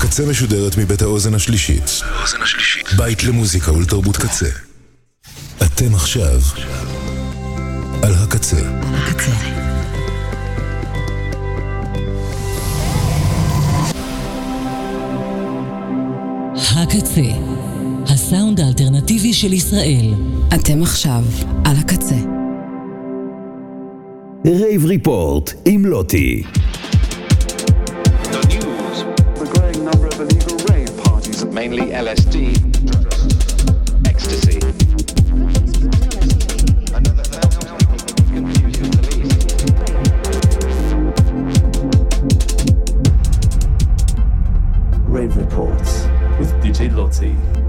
הקצה משודרת מבית האוזן השלישית. בית למוזיקה ולתרבות קצה. אתם עכשיו על הקצה. הקצה. הקצה, הסאונד האלטרנטיבי של ישראל. אתם עכשיו על הקצה. Rave Report עם לוטי. Mainly LSD, ecstasy. Rave Reports with DJ Lottie.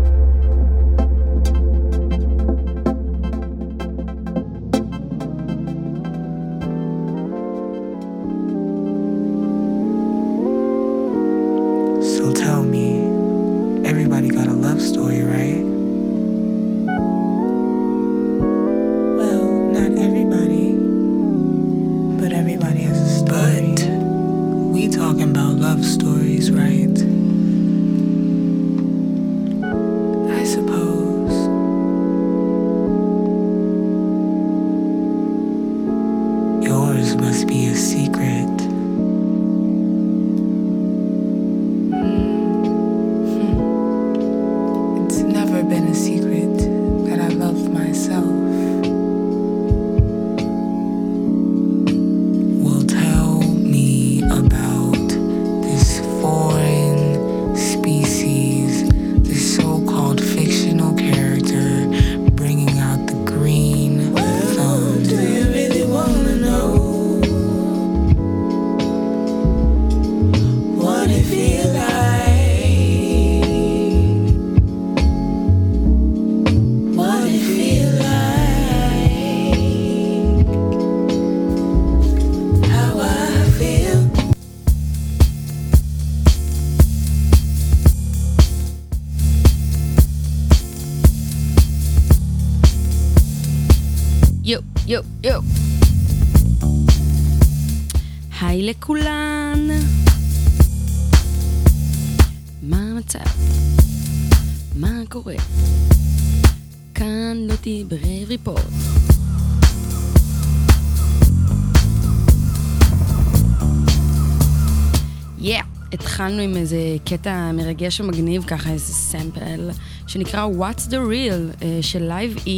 התחלנו עם איזה קטע מרגש ומגניב, ככה איזה סמפל, שנקרא What's the Real אה, של Liv.e.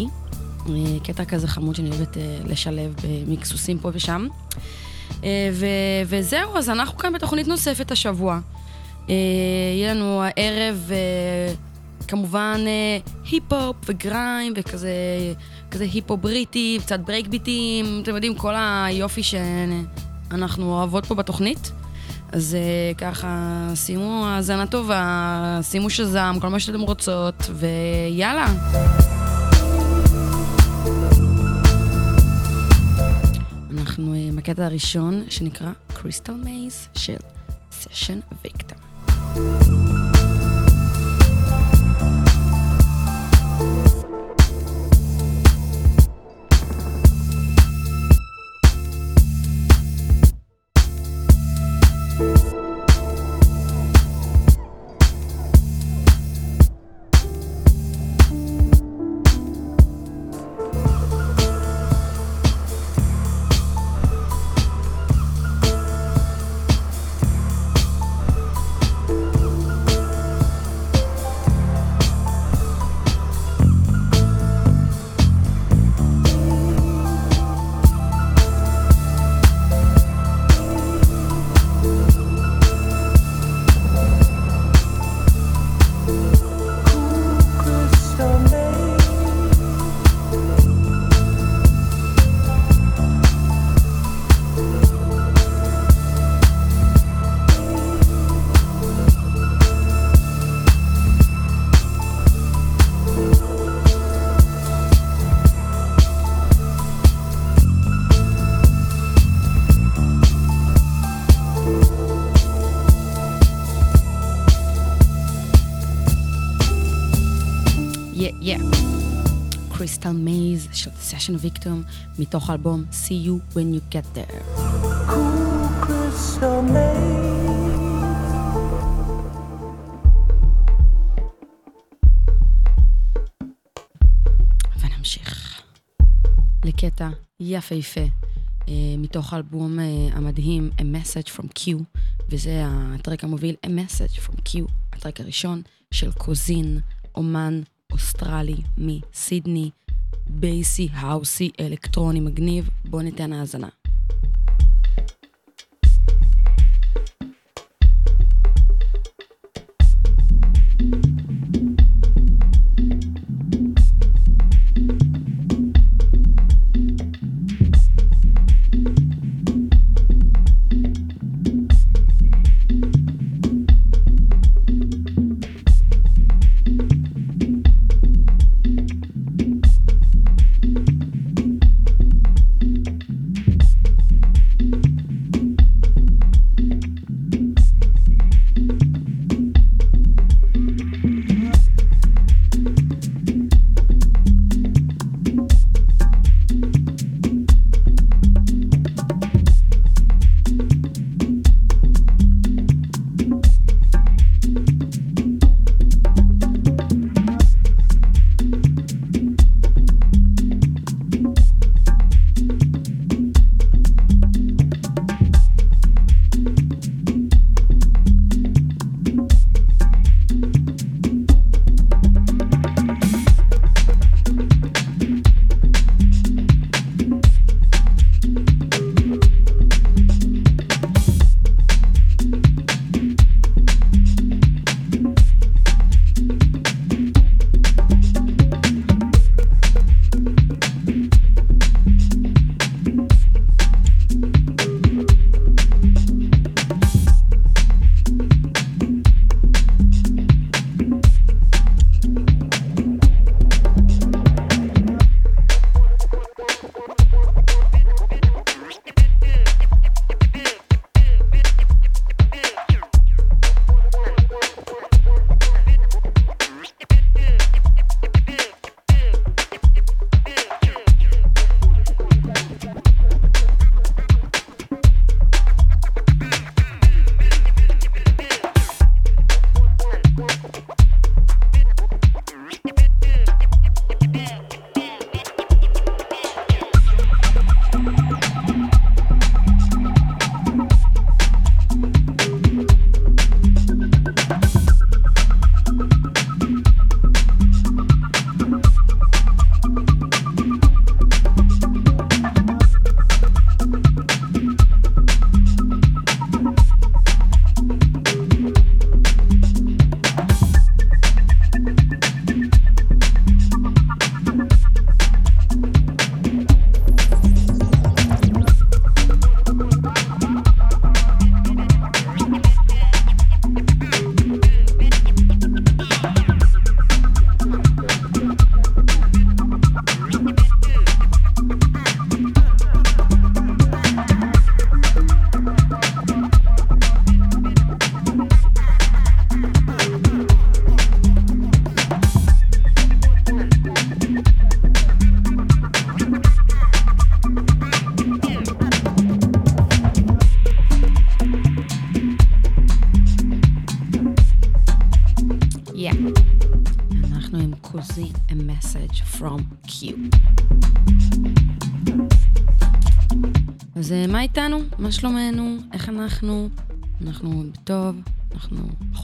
אה, קטע כזה חמוד שאני אוהבת אה, לשלב במקסוסים פה ושם. ו- וזהו, אז אנחנו כאן בתוכנית נוספת השבוע. יהיה לנו הערב כמובן היפ-הופ ו grime וכזה כזה היפ-הופ בריטי, קצת ברייק ביטים, אתם יודעים, כל היופי שאנחנו אוהבות פה בתוכנית. אז אה, ככה, שימו האזנה טובה, שימו שזם, כל מה שאתם רוצות, ויאללה. אנחנו אה, בקטע הראשון, שנקרא קריסטל מייז של סשן ויקטור. של סשן ויקטום מתוך אלבום See You When You Get There. ונמשיך לקטע יפהפה אה, מתוך האלבום אה, המדהים A Message From Q, וזה הטרק המוביל A Message From Q, הטרק הראשון של קוזין, אומן אוסטרלי מסידני. בייסי, האוסי, אלקטרוני מגניב. בואו ניתן האזנה.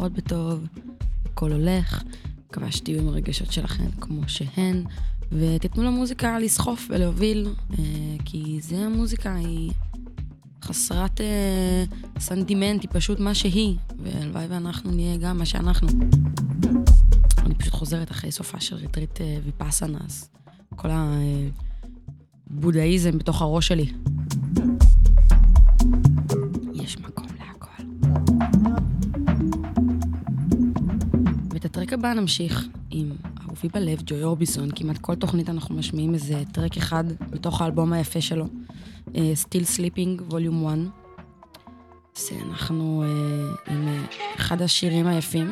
פחות בטוב, הכל הולך. מקווה שתהיו עם הרגשות שלכם כמו שהן, ותיתנו למוזיקה לסחוף ולהוביל, אה, כי זה המוזיקה, היא חסרת אה, סנטימנט, היא פשוט מה שהיא, והלוואי ואנחנו נהיה גם מה שאנחנו. אני פשוט חוזרת אחרי סופה של ריטריט אה, ויפאסנה, אז כל הבודהיזם בתוך הראש שלי. הטרק הבא נמשיך עם אהובי בלב, ג'וי אורביסון. כמעט כל תוכנית אנחנו משמיעים איזה טרק אחד מתוך האלבום היפה שלו, uh, Still Sleeping, Volume 1. אז אנחנו uh, עם אחד השירים היפים,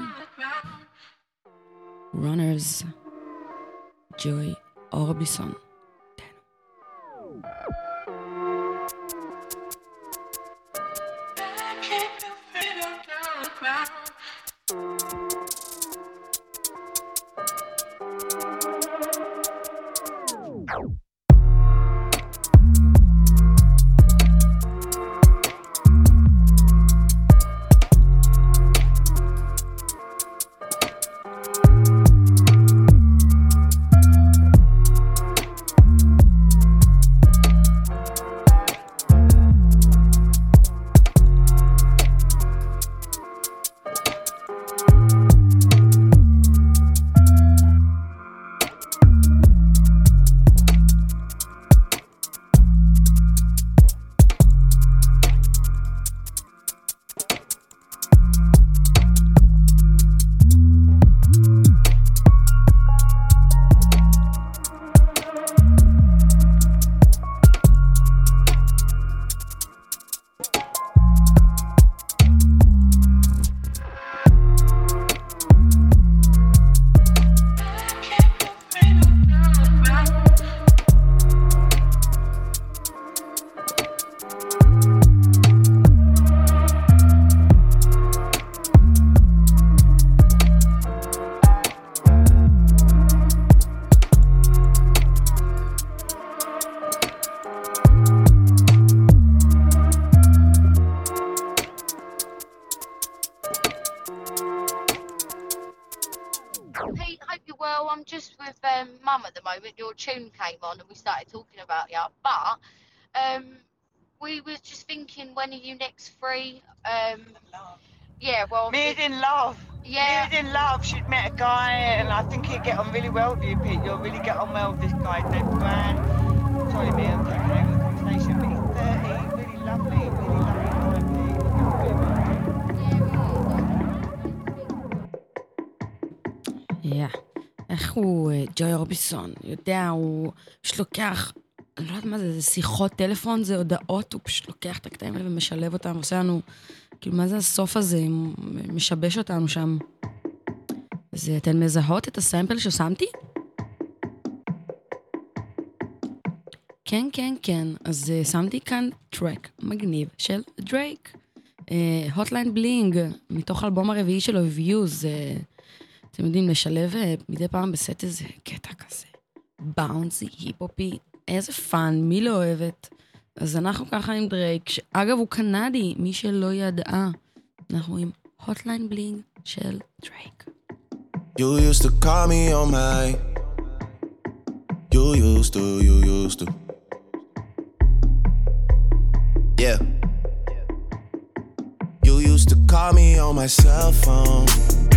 Runners, ג'וי אורביסון. The moment. Your tune came on and we started talking about you. But um, we was just thinking, when are you next free? Um, yeah, well, Made in love. Yeah. Made in love. She'd met a guy, and I think he'd get on really well with you, Pete. You'll really get on well with this guy, Dave Brand. Sorry, me, I'm taking over the conversation, but he's 30, really lovely, really lovely יא. איך הוא, אה, ג'וי אורביסון, יודע, הוא פשוט לוקח, אני לא יודעת מה זה, זה שיחות טלפון, זה הודעות, הוא פשוט לוקח את הקטעים האלה ומשלב אותם, עושה לנו, כאילו, מה זה הסוף הזה, משבש אותנו שם. אז אה, אתן מזהות את הסמפל ששמתי? כן, כן, כן. אז uh, שמתי כאן טרק מגניב של דרייק. Hotline Bling, מתוך האלבום הרביעי שלו, Views. Uh, אתם יודעים, לשלב uh, מדי פעם בסט איזה קטע כזה. bouncy, היפ-הופי, איזה fun, מי לא אוהבת? אז אנחנו ככה עם דרייק, שאגב הוא קנדי, מי שלא ידעה. אנחנו עם Hotline Bling של דרייק. You used to call me on my. You used to, you used to. Yeah. You used to call me on my cell phone.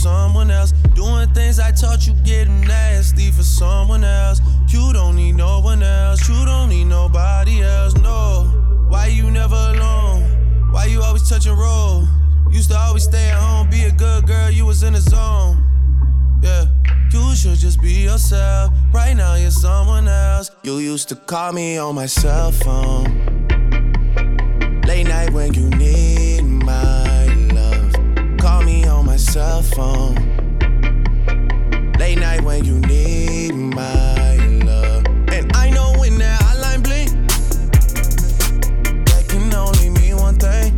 someone else. Doing things I taught you getting nasty for someone else. You don't need no one else. You don't need nobody else. No. Why you never alone? Why you always touch and roll? Used to always stay at home, be a good girl. You was in the zone. Yeah. You should just be yourself. Right now, you're someone else. You used to call me on my cell phone. Late night when you need cell phone. Late night when you need my love. And I know when that hotline blink, that can only mean one thing.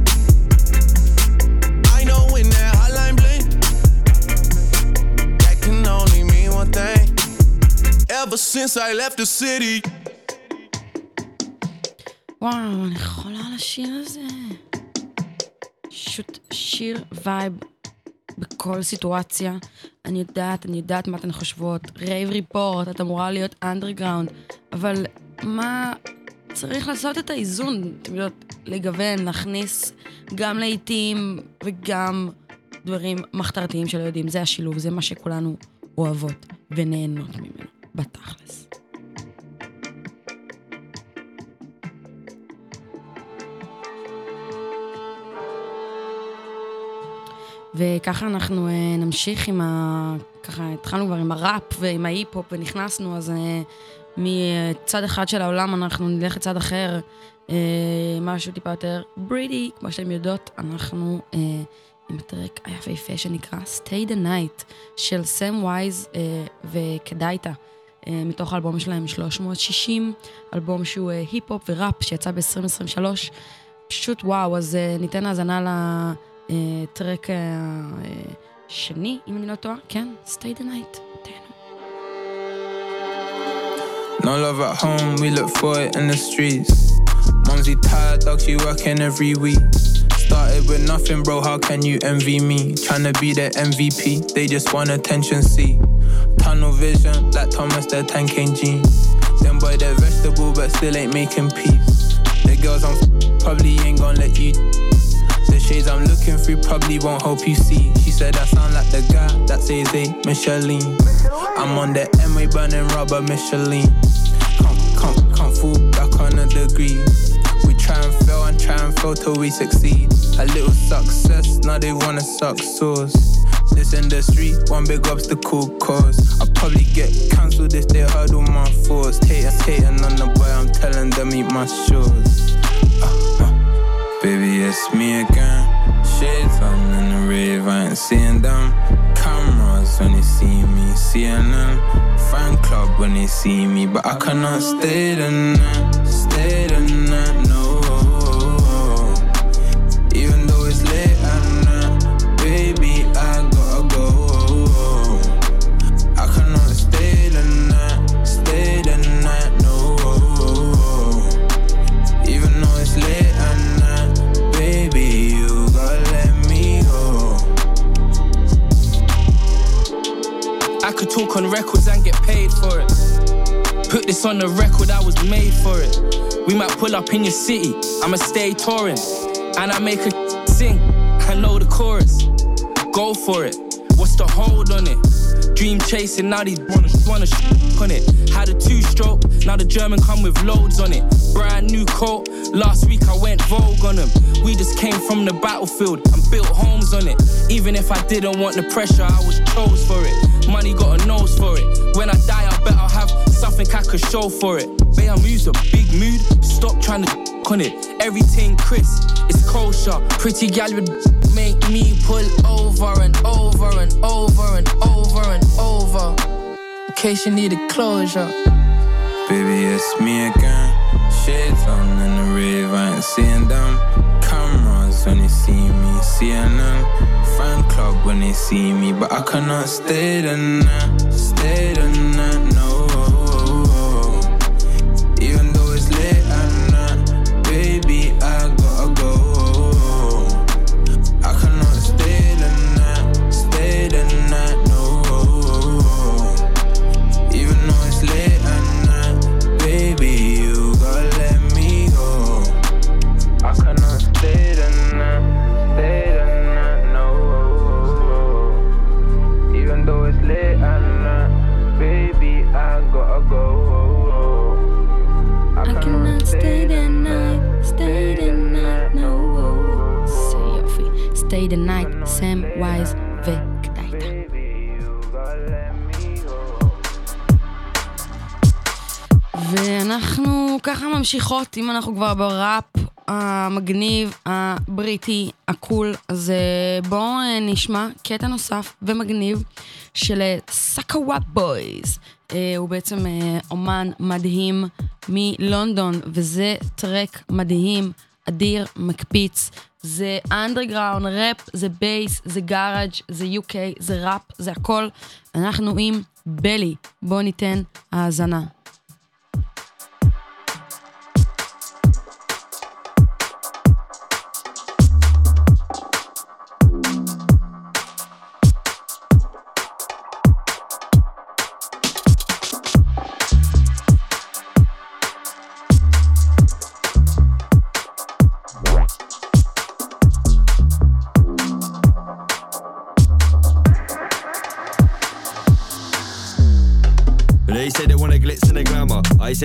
I know when that hotline blink, that can only mean one thing. Ever since I left the city. וואו, אני חולה על השיר הזה. פשוט שיר וייב בכל סיטואציה. אני יודעת, אני יודעת מה אתן חושבות. Rave Report, את אמורה להיות אנדרגראונד, אבל מה... צריך לעשות את האיזון, אתם יודעות, לגוון, להכניס גם לעיתים וגם דברים מחתרתיים שלא יודעים. זה השילוב, זה מה שכולנו אוהבות ונהנות ממנו, בתכלס. וככה אנחנו uh, נמשיך עם ה... ככה התחלנו כבר עם הראפ ועם ההיפ-הופ ונכנסנו, אז uh, מצד אחד של העולם אנחנו נלך לצד אחר, uh, משהו טיפה יותר בריטי, כמו שאתם יודעות, אנחנו עם הטרק היפהפה שנקרא Stay the Night של Sam Wise ו Kadiata. uh, מתוך האלבום שלהם 360, אלבום שהוא היפ-הופ וראפ שיצא ב-2023. פשוט וואו, אז ניתן האזנה ל... טרק השני, אם אני לא טועה, כן, Stay the Night. No love at home, we look for it in the streets. Mumsy tired, dog, she working every week. Started with nothing, bro, how can you envy me? Tryna be the MVP, they just want attention, see. Tunnel vision, like Thomas, the 10 kg jeans. Them boy, they're vegetable, but still ain't making peace. The girls I'm probably ain't gonna let you shades I'm looking through probably won't help you see. She said I sound like the guy that says they Michelin. I'm on the M way burning rubber Michelin. Can't, can't, can't fall back on a degree. We try and fail and try and fail till we succeed. A little success, now they wanna suck sauce. This industry, one big obstacle cause. I'll probably get cancelled if they heard all my thoughts. Haters hating on the boy, I'm telling them eat my shores. Baby, it's me again. Shades on in the rave, I ain't seeing them. Cameras when they see me, them. Fan club when they see me, but I cannot stay the night, stay the night, This on the record, I was made for it. We might pull up in your city, I'ma stay touring. And I make a sing, I know the chorus. Go for it, what's the hold on it? Dream chasing, now these wanna, wanna sh- on it. Had a two stroke, now the German come with loads on it. Brand new coat, last week I went vogue on them. We just came from the battlefield and built homes on it. Even if I didn't want the pressure, I was chose for it. Money got a nose for it. When I die, I bet I'll have something I could show for it. Bay I'm a big mood, stop trying to on it. Everything crisp, it's kosher. Pretty gal would make me pull over and over and over and over and over. In case you needed closure. Baby, it's me again. Shades on in the rave, I ain't seeing them. Cameras when they see me, seeing them. Fan club when they see me, but I cannot stay the night, stay the night, no. The night, Sam Wise ו Kadiata. ואנחנו ככה ממשיכות, אם אנחנו כבר בראפ המגניב, הבריטי, ה cool, אז אה, בואו אה, נשמע קטע נוסף ומגניב של סאקוואפ בויז. הוא בעצם אה, אומן מדהים מלונדון, וזה טרק מדהים, אדיר, מקפיץ. זה אנדרגראונד, ראפ, זה בייס, זה garage, זה UK, זה ראפ, זה הכל. אנחנו עם בלי. בואו ניתן האזנה.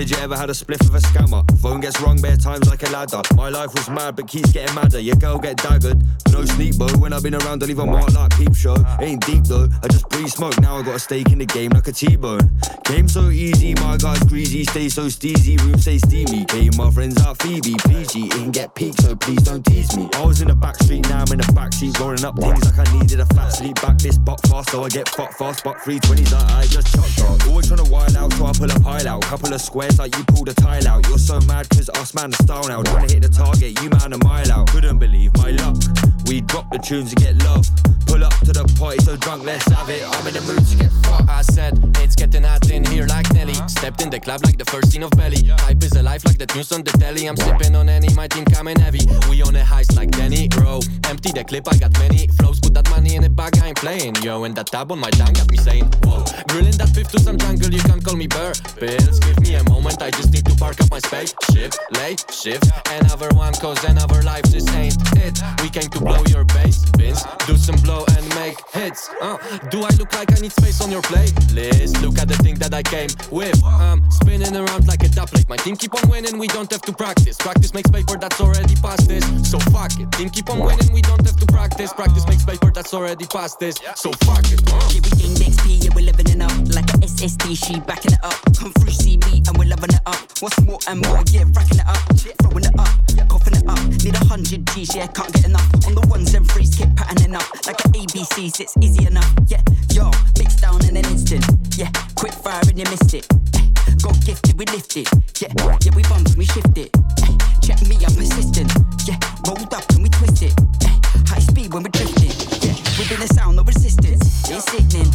Did you ever had a spliff of a scammer. Phone gets times like a ladder. My life was mad, but keeps getting madder. Your girl get daggered. No sleep, boy. When I've been around, I leave a mark like peep show. Ain't deep though. I just breathe smoke. Now I got a stake in the game like a T-bone. Came so easy, my guy's greasy. Stay so steezy, room stay steamy. Came my friends out Phoebe, PG. It can get peak, so please don't tease me. I was in the back street, now I'm in the back seat, rolling up things like I needed a fat sleep. Back this buck fast, so I get fucked fast. Buck 320s like I just chucked off. Always trying to wild out, so I pull a pile out. Couple of squares like you pull the tile out. You're so mad, cause us man the style now. Trying to hit the target, you man a mile out. Couldn't believe my luck. We drop the tunes and get love. Pull up to the party, so drunk, let's have it. I'm in the mood to get fucked. I said, it's getting hot in here like Nelly. Stepped in the club like the first scene of Belly. Hype is alive like the tunes on the telly. I'm sipping on any, my team coming heavy. We on a heist like Danny Rowe. Empty the clip, I got many flows. Put that money in a bag, I ain't playing. Yo, and that tab on my tongue got me saying, whoa. Grilling that fifth to some jungle, you can call me Burr. Bills, give me a moment, I just need to park up my spaceship. Late shift, another one, cause another life, this ain't it. We came to blow your bass, Vince. Do some blow and make hits. Uh, do I look like I need space on your playlist? Look at the thing that I came with. I'm spinning around like a top plate. My team keep on winning, we don't have to practice. Practice makes paper that's already past this. So fuck it. Team keep on winning, we don't have to practice. Practice makes paper that's already past this. So fuck it. Uh. Gain XP, yeah, we're living it up. Like a SSD, she backing it up. Come through, see me, and we're loving it up. What's more and more, yeah, racking it up. Shit, throwing it up, coughing it up. Need a hundred G's, yeah, can't get enough. On the ones and threes, keep patterning up. Like an ABCs, it's easy enough. Yeah, yo, mix down in an instant. Yeah, quick fire and you missed it. Eh, Got gifted, we lifted. Yeah, yeah, we bumped, we shifted. Eh, Check me, I'm persistent. Yeah, rolled up and we twisted. Eh, High speed when we're drifting. Yeah, within the sound, of resistance. It's sickening,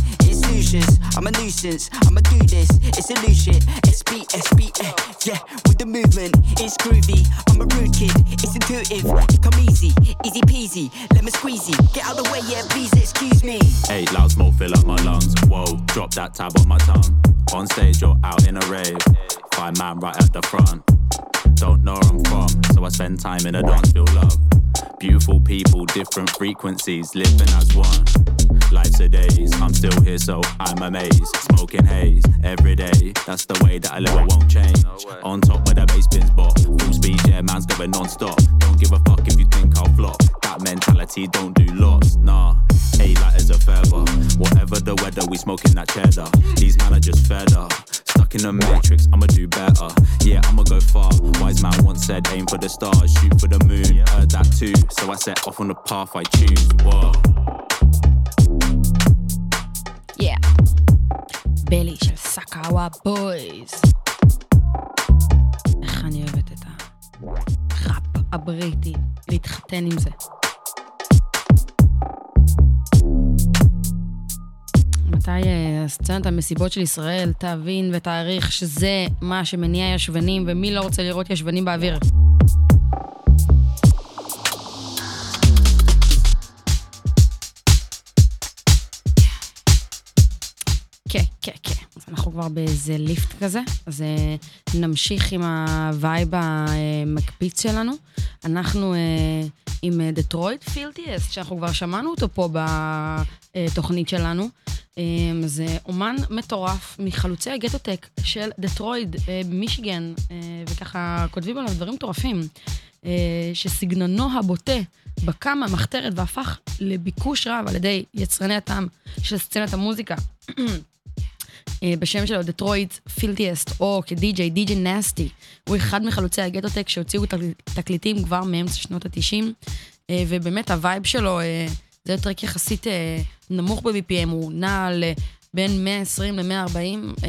nuisance. I'm a nuisance, I'ma do this. It's a new shit. SB, SB, eh. Yeah, with the movement, it's groovy. I'm a rude kid, it's intuitive. It come easy, easy peasy. Let me squeezy. Get out the way, yeah, please, excuse me. Eight loud smoke fill up my lungs. Whoa, drop that tab on my tongue. On stage or out in a rave. Five man right at the front. Don't know where I'm from, so I spend time in a dance, feel love. Beautiful people, different frequencies, living as one. Life's a daze, I'm still here, so I'm amazed. Smoking haze every day, that's the way that I live, I won't change. On top where the bass bins bop, full speed, yeah, man's going non stop. Don't give a fuck if you think I'll flop. That mentality, don't do lots, nah. Eight lighters a feather, whatever the weather, we smoking that cheddar. These man are just fed up Stuck in a matrix, I'ma do better. Yeah, I'ma go far. Wise man once said, aim for the stars, shoot for the moon. Heard that too, so I set off on the path I choose. Whoa. Yeah. בלי של סאקאווה בויז. איך אני אוהבת את הראפ הבריטי, להתחתן עם זה. מתי אה, סצנת המסיבות של ישראל תבין ותעריך שזה מה שמניע ישבנים, ומי לא רוצה לראות ישבנים באוויר? כן, כן, כן. אנחנו כבר באיזה lift כזה, אז אה, נמשיך עם הווייב המקפיץ שלנו. אנחנו אה, עם Detroit's Filthiest, שאנחנו כבר שמענו אותו פה בתוכנית שלנו. אה, זה אומן מטורף מחלוצי ה ghettotech של דטרויט במישיגן, אה, וככה כותבים עליו דברים מטורפים, אה, שסגנונו הבוטה בקע מהמחתרת והפך לביקוש רב על ידי יצרני הטעם של סצנת המוזיקה. אה, בשם שלו, Detroit's Filthiest, או כ DJ, DJ Nasty. הוא אחד מחלוצי ה ghettotech שהוציאו תקל- תקליטים כבר מאמצע שנות ה-90, ובאמת הווייב שלו, אה, זה טרק יחסית אה, נמוך ב-BPM, הוא נע על אה, בין 120 ל-140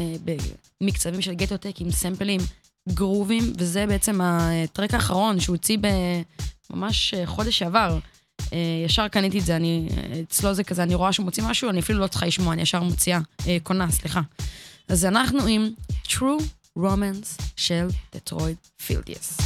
במקצבים של ghettotech עם סמפלים גרוביים, וזה בעצם הטרק האחרון שהוא הוציא ממש חודש שעבר. אה, ישר קניתי את זה, אני, אה, אצלו זה כזה, אני רואה שהוא מוציא משהו, אני אפילו לא צריכה לשמוע, אני ישר מוציאה, אה, קונה, סליחה. אז אנחנו עם True Romance של דטרויד פילדיאס.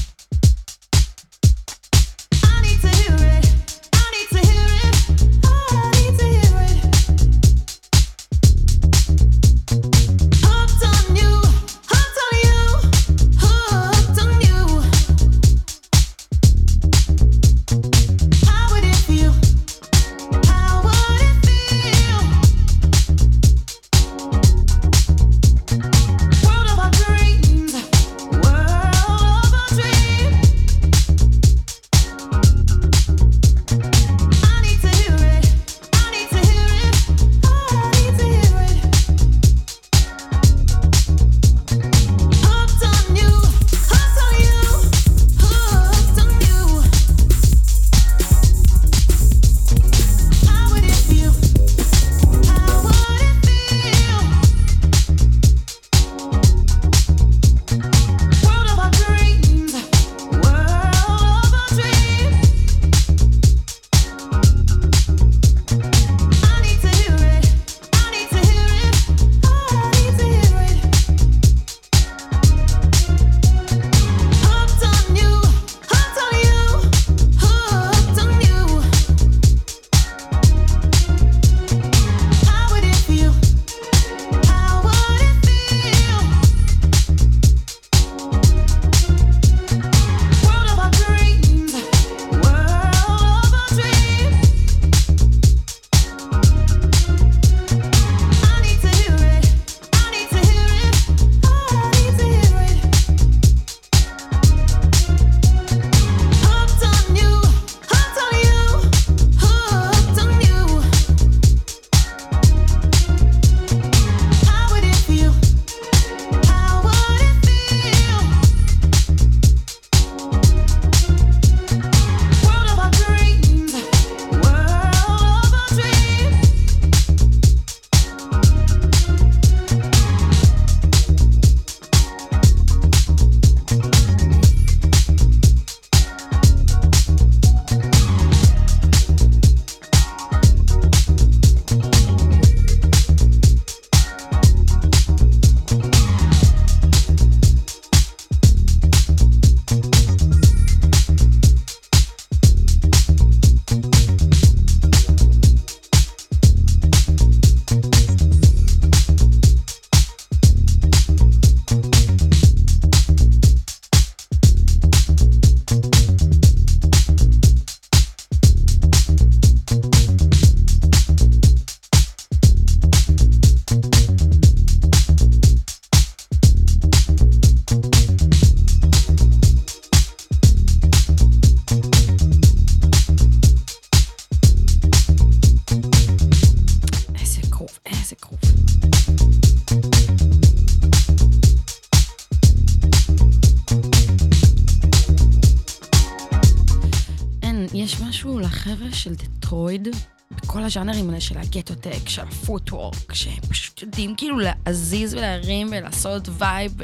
הז'אנרים האלה של ה ghetto-tech, של ה footwork, שהם פשוט יודעים כאילו להזיז ולהרים ולעשות וייב.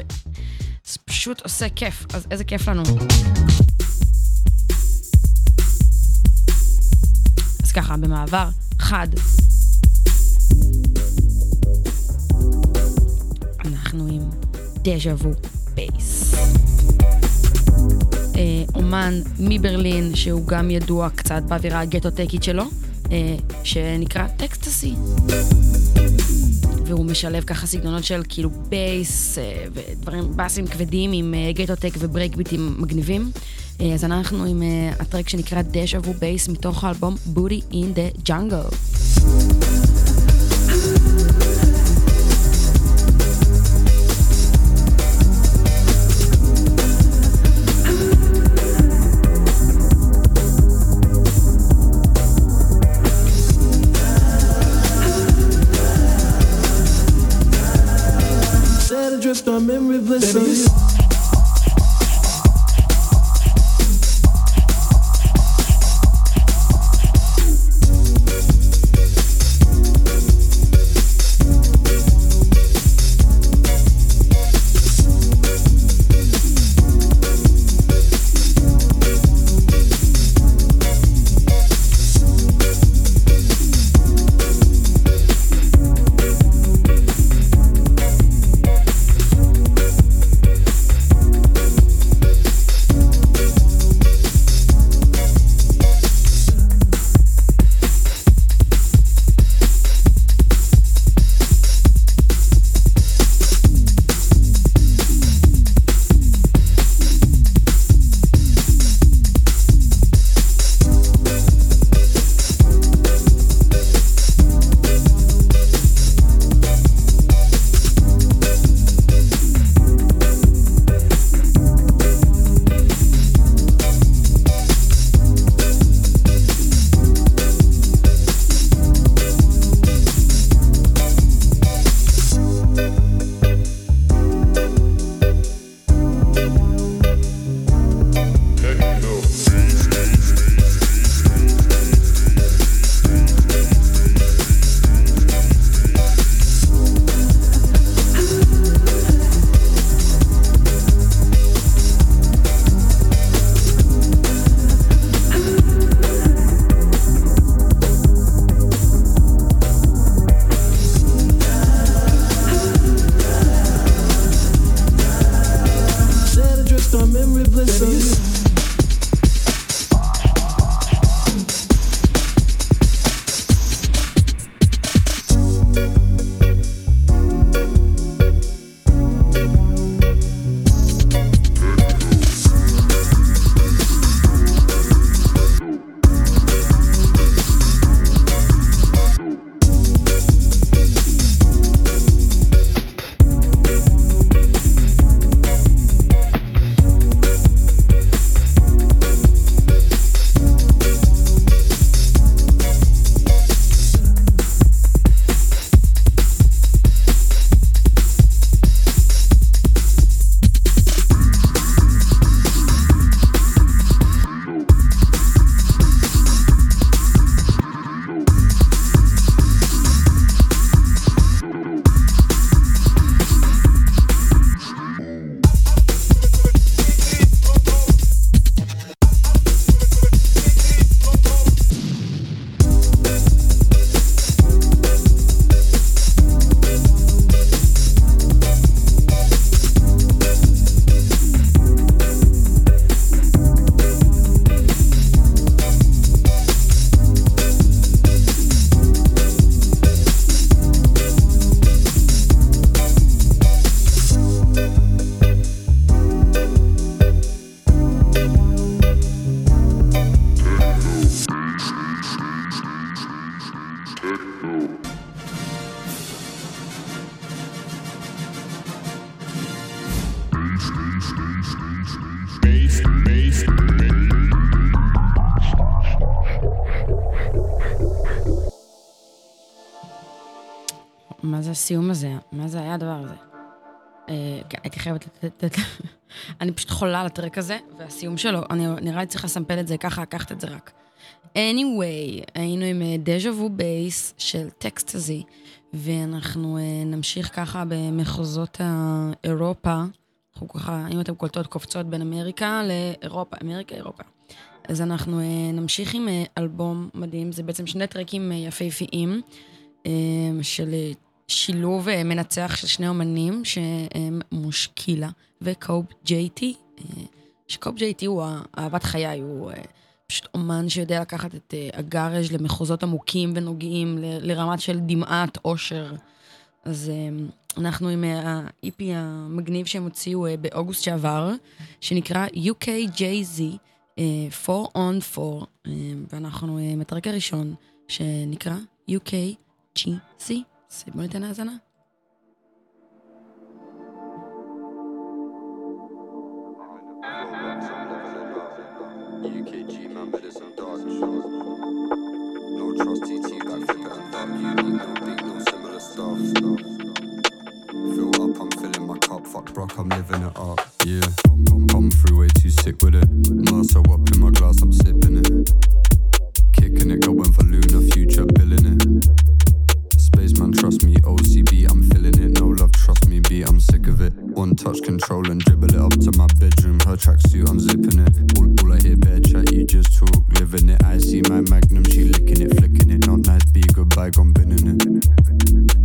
זה פשוט עושה כיף, אז איזה כיף לנו. אז ככה, במעבר חד. אנחנו עם Deja Vu Bass. אה, אומן מברלין, שהוא גם ידוע קצת באווירה הגטו-טקית שלו, שנקרא Textasy. והוא משלב ככה סגנונות של כאילו בייס אה, ודברים, באסים כבדים עם אה, ghetto-tech וברייק ביטים מגניבים. אה, אז אנחנו עם אה, הטרק שנקרא Deja Vu Bass מתוך האלבום Body in the Jungle. listen. כן, הייתי חייבת לתת... אני פשוט חולה על הטרק הזה, והסיום שלו, אני נראה לי צריך לסמפל את זה ככה, לקחת את זה רק. anyway, היינו עם דז'ה וו בייס של טקסטזי, ואנחנו uh, נמשיך ככה במחוזות אירופה. אנחנו ככה, אם אתם קולטות, קופצות בין אמריקה לאירופה, אמריקה, אירופה. אז אנחנו uh, נמשיך עם uh, אלבום מדהים, זה בעצם שני טרקים יפהפיים של שילוב uh, מנצח של שני אומנים, שהם מושקילה וקוב ג'יי טי, uh, שקוב ג'יי טי הוא אהבת חיי, הוא uh, פשוט אומן שיודע לקחת את הגארז' למחוזות עמוקים ונוגעים, לרמת של דמעת אושר. אז אנחנו עם ה-EP המגניב שהם הוציאו באוגוסט שעבר, שנקרא UKJZ. 4 on 4, ואנחנו עם הטרק הראשון, שנקרא UKGC. سيبوني تنازنا UKG man better some dark. No trust TT no big, no similar stuff. Fill up, I'm filling my cup. Fuck Brock, I'm living it up. Yeah, come through way too sick with it. Up in my glass, I'm sipping it. Kicking it, going for Luna, future billing it. Touch control and dribble it up to my bedroom. Her tracksuit, unzipping it. All, all I hear, bare chat, you just talk, living it. I see my magnum, she licking it, flicking it. Not nice, be goodbye, gone binning it.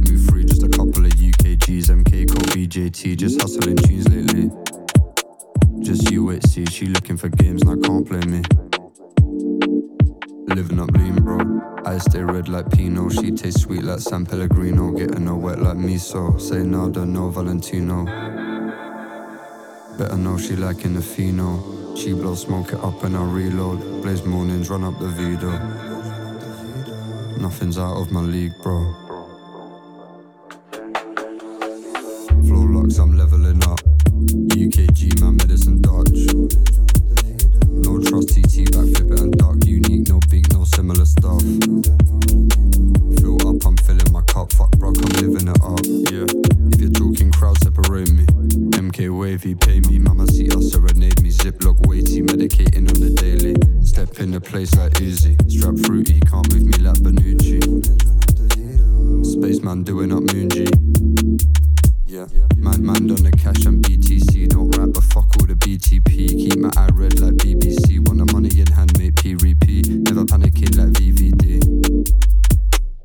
Move free, just a couple of UKGs, MK, Kobe, JT, just hustling tunes lately. Just you wait, see, she looking for games, I can't play me. Living up lean, bro. I stay red like Pinot. She tastes sweet like San Pellegrino. Getting her wet like miso. Say nada, no Valentino. Better know she liking the pheno. She blow smoke it up and I reload. Blaze mornings, run up the Vido. Nothing's out of my league, bro. Red like BBC. Want the money in hand, make P repeat. Never panicking like VVD.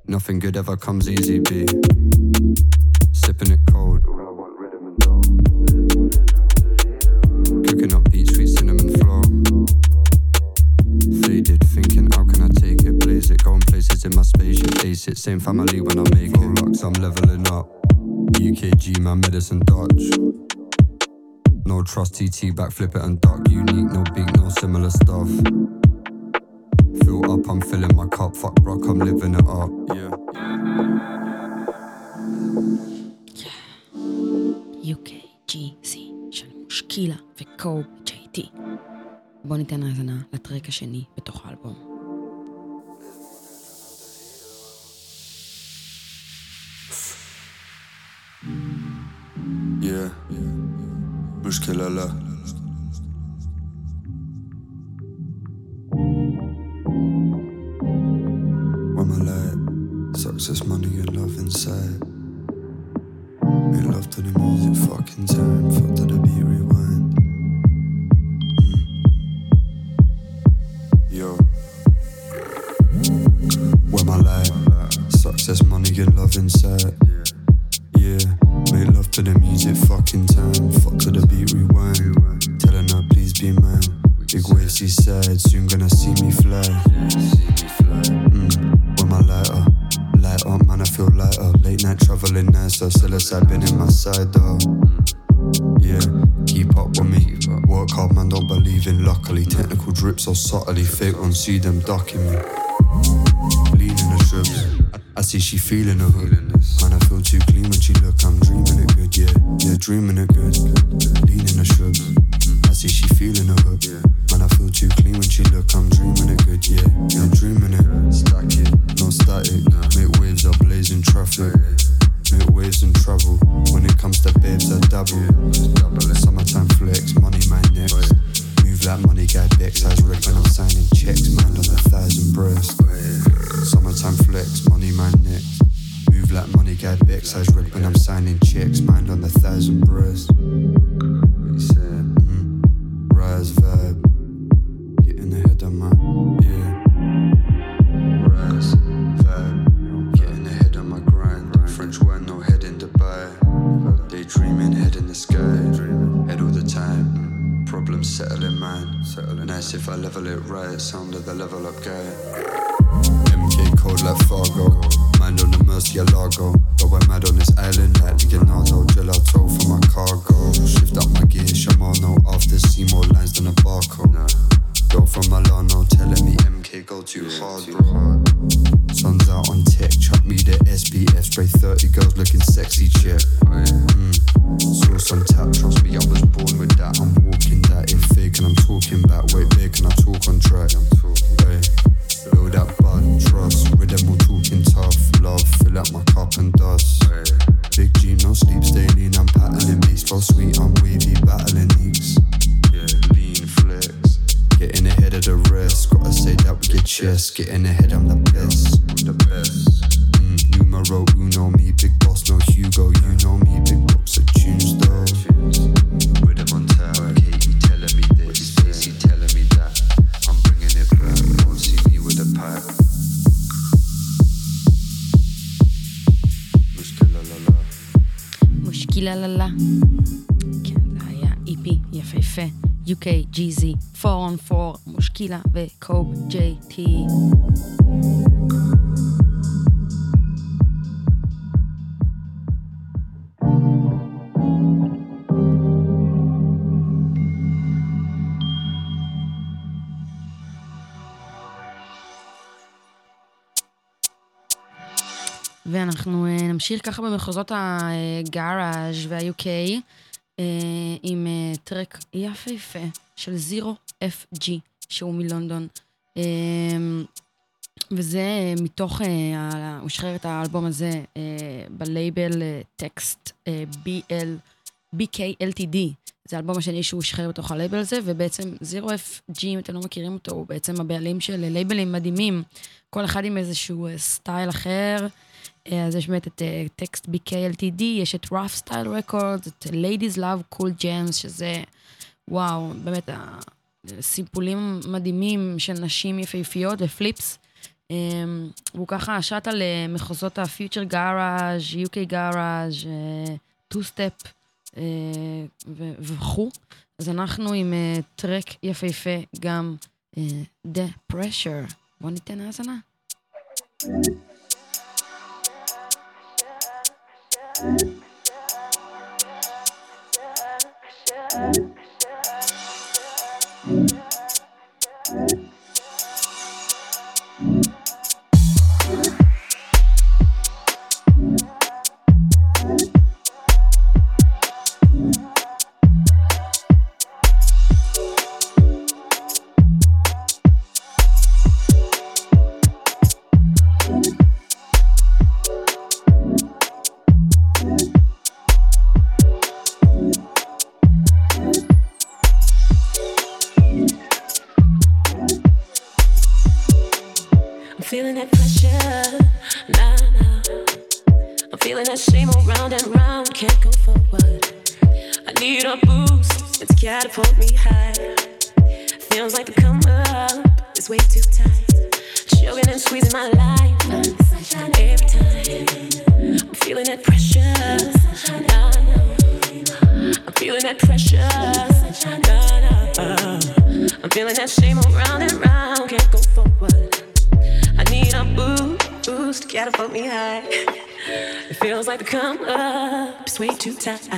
Nothing good ever comes easy, B. Sipping it cold. Cooking up beat, sweet cinnamon flow. Faded, thinking, how can I take it? Blaze it, going places in my spaceship. Ace it, same family when I make it. Locks, I'm leveling up. UKG, my medicine dodge. No trust, TT, back flip it and duck. Unique, no big, no similar stuff. Fill up, I'm filling my cup. Fuck Brock, I'm living it up. Yeah. UKGC של מושקילה וקוב JT. בואו ניתן האזנה לטרק השני בתוך האלבום. Yeah. مشكلة لا When my light success, money and love inside Make love to the music, fucking time Fuck to the beat, rewind Mm. Yo When my light success, money and love inside yeah, make love to the music, fucking time. Fuck to the beat, rewind. Telling her, please be mine. Big wave seaside, soon gonna see me fly. Mm, with my lighter, light up, man, I feel lighter. Late night traveling nicer, side been in my side though. Yeah, keep up with me. Work hard, man, don't believe in luckily. Technical drips so subtly, fake ones see them ducking me. Lean the shrubs. I see she feeling the hood. Man, I feel too clean when she look. I'm dreaming it good, yeah, yeah, dreaming it good. Lean in the shrubs. I see she feeling the hood. Man, I feel too clean when she look. I'm dreaming it good, yeah, yeah, dreaming it. Stack it, no static. Make waves, I blaze in traffic. Make waves and travel. When it comes to babes, I dabble. Summertime flex, money my next that money gave dicks, I and I'm signing checks, man on a thousand breast. Summertime flex, money man nicks. Move like money gave dicks, I was and I'm signing checks, man on a thousand breast. sound of the level up guy. לה לה לה. כן, זה היה איפי יפהפה. UK, GZ, 4 on 4, מושקילה וקוב JT. ואנחנו uh, נמשיך ככה במחוזות הגאראז' וה-UK אה, עם אה, טרק יפהפה של זירו אף ג'י שהוא מלונדון. אה, וזה מתוך, הוא שחרר את האלבום הזה בלייבל טקסט BL, BKLTD. זה האלבום השני שהוא שחרר בתוך הלייבל הזה, ובעצם זירו אף ג'י, אם אתם לא מכירים אותו, הוא בעצם הבעלים של לייבלים מדהימים, כל אחד עם איזשהו סטייל אחר. אה, אז יש באמת את אה, טקסט BK LTD, יש את rough style records, את ladies love cool gems, שזה וואו, באמת הסימפולים מדהימים של נשים יפהפיות ופליפס. Um, והוא ככה שט על אה, מחוזות הפיוטר גאראז', UK גאראז', טו סטפ וכו'. אז אנחנו עם uh, טרק יפהפה גם, uh, The Pressure. בואו ניתן האזנה. thank you Yeah. time.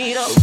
need a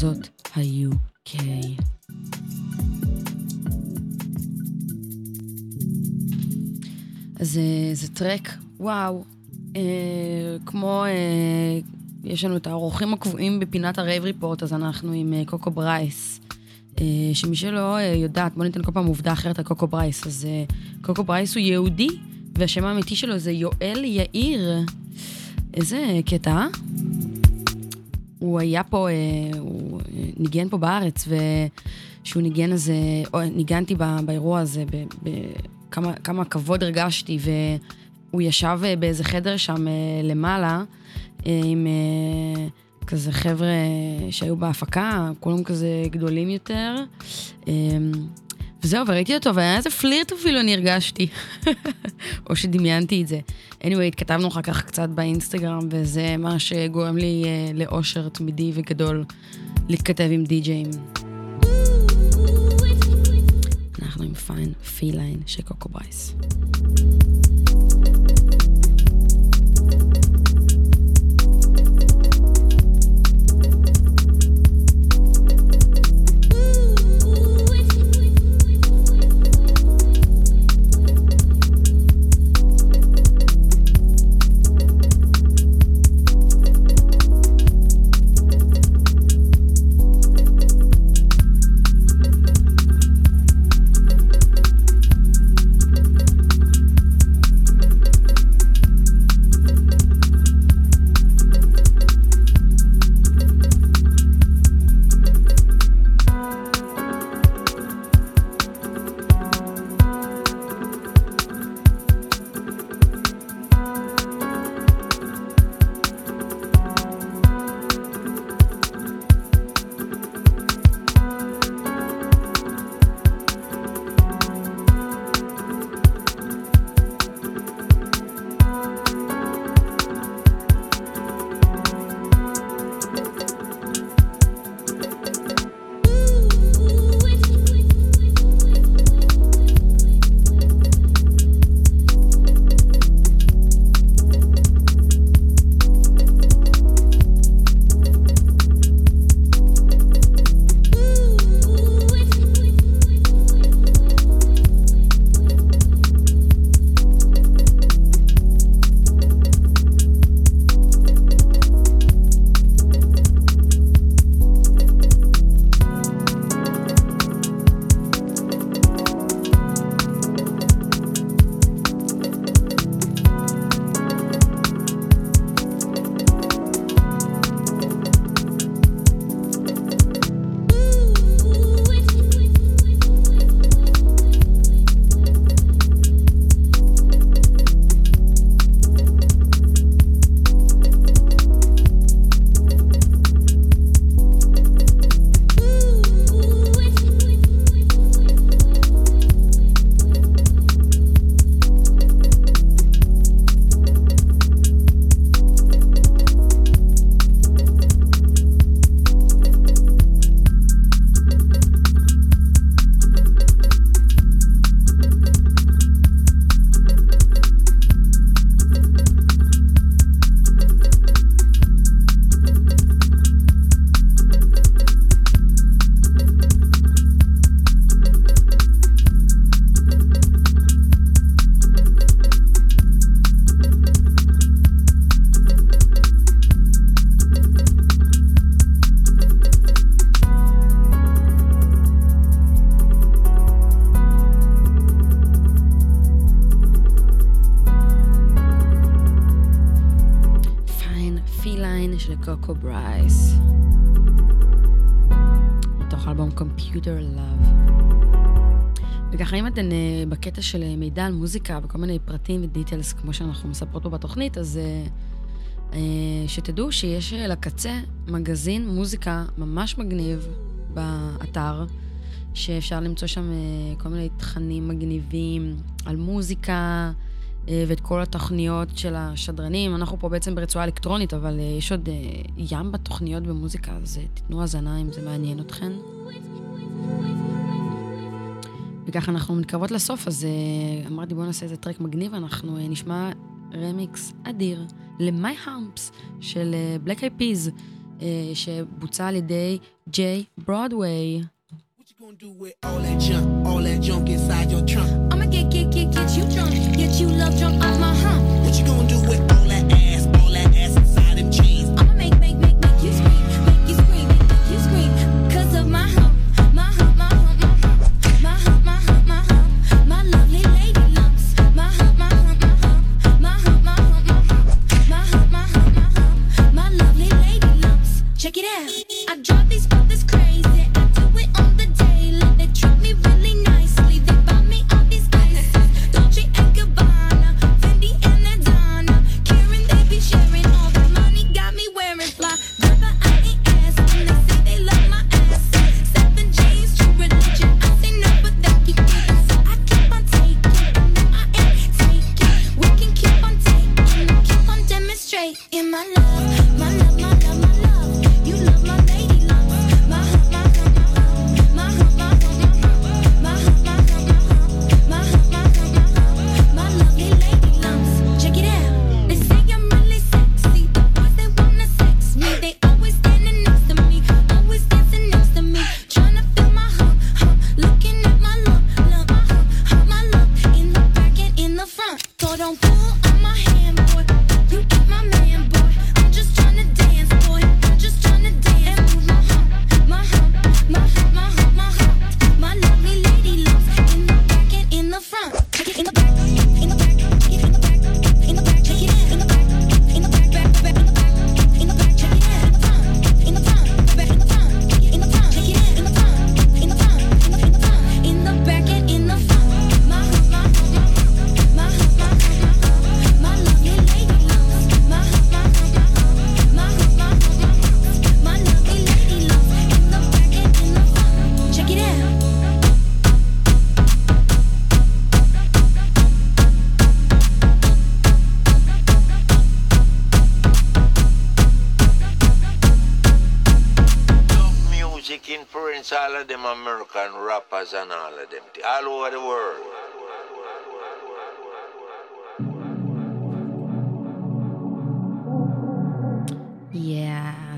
זאת ה-UK. אז אה, זה טרק, וואו, אה, כמו, אה, יש לנו את האורחים הקבועים בפינת ה Rave Report, אז אנחנו עם אה, Coco Bryce. אה, שמי שלא אה, יודעת, בוא ניתן כל פעם עובדה אחרת על Coco Bryce. אז אה, Coco Bryce הוא יהודי, והשם האמיתי שלו זה יואל יאיר. איזה קטע, אה? הוא היה פה, אה, הוא אה, ניגן פה בארץ, וכשהוא ניגן אז, אה, ניגנתי בא, באירוע הזה, ב, ב, כמה כמה כבוד הרגשתי, והוא ישב אה, באיזה חדר שם אה, למעלה, אה, עם אה, כזה חבר'ה שהיו בהפקה, כולם כזה גדולים יותר. אה, וזהו, וראיתי אותו, והיה איזה פלירט אפילו אני הרגשתי. או שדמיינתי את זה. anyway, התכתבנו אחר כך קצת באינסטגרם, וזה מה שגורם לי uh, לאושר תמידי וגדול להתכתב עם די-ג'אים. אנחנו עם Fine Feline של Coco Bryce. של uh, מידע על מוזיקה וכל מיני פרטים ודיטלס כמו שאנחנו מספרות פה בתוכנית, אז uh, uh, שתדעו שיש לקצה מגזין מוזיקה ממש מגניב באתר, שאפשר למצוא שם כל מיני תכנים מגניבים על מוזיקה. ואת כל התוכניות של השדרנים. אנחנו פה בעצם ברצועה אלקטרונית, אבל יש עוד ים בתוכניות במוזיקה, אז תיתנו האזנה אם זה מעניין אתכן. וככה אנחנו מתקרבות לסוף, אז uh, אמרתי בואו נעשה איזה טרק מגניב, אנחנו uh, נשמע רמיקס אדיר ל-My Humps של uh, Black Eyed Peas, uh, שבוצע על ידי ג'יי ברודוויי. do with all that junk, all that junk inside your trunk? I'ma get, get, get, get you drunk, get you love drunk off my hump. What you gonna do with all that ass, all that ass inside them jeans? I'ma make, make, make, make you scream, make you scream, make you scream, cause of my hump.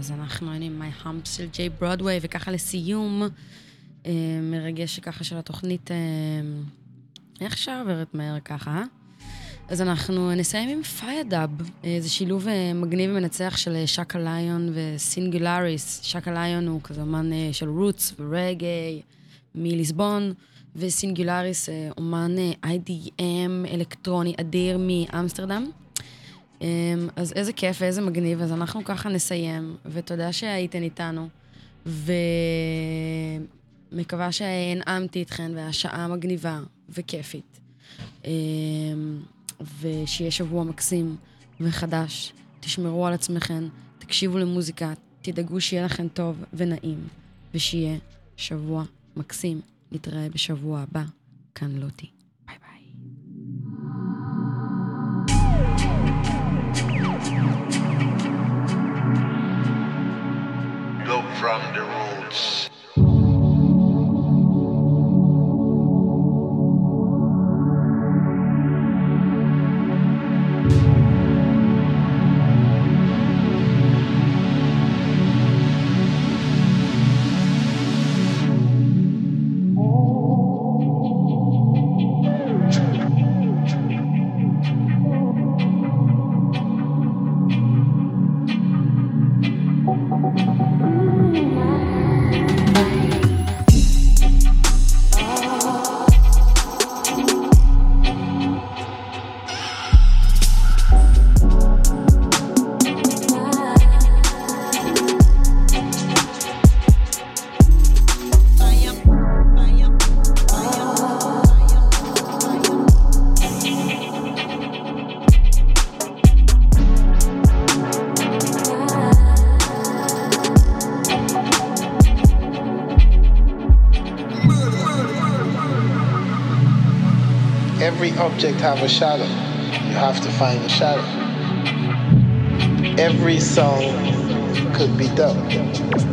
אז אנחנו היינו עם My Humps של ג'יי ברודוויי, וככה לסיום, אה, מרגש ככה של התוכנית, אה, איך שעוברת מהר ככה, אה? אז אנחנו נסיים עם פיידאב, אה, זה שילוב אה, מגניב ומנצח של אה, שקה ליון וסינגולריס. שקה ליון הוא כזה אומן אה, של roots ורגאיי מליסבון, וסינגולריס אה, אומן אה, IDM אלקטרוני אדיר מאמסטרדם. אמ, אז איזה כיף ואיזה מגניב, אז אנחנו ככה נסיים, ותודה שהייתן איתנו, ומקווה שהנעמתי אתכן, והשעה מגניבה וכיפית. אמ, ושיהיה שבוע מקסים וחדש, תשמרו על עצמכן, תקשיבו למוזיקה, תדאגו שיהיה לכם טוב ונעים, ושיהיה שבוע מקסים. נתראה בשבוע הבא, כאן לוטי. From the roots. Have a shadow. You have to find a shadow. Every song could be dubbed.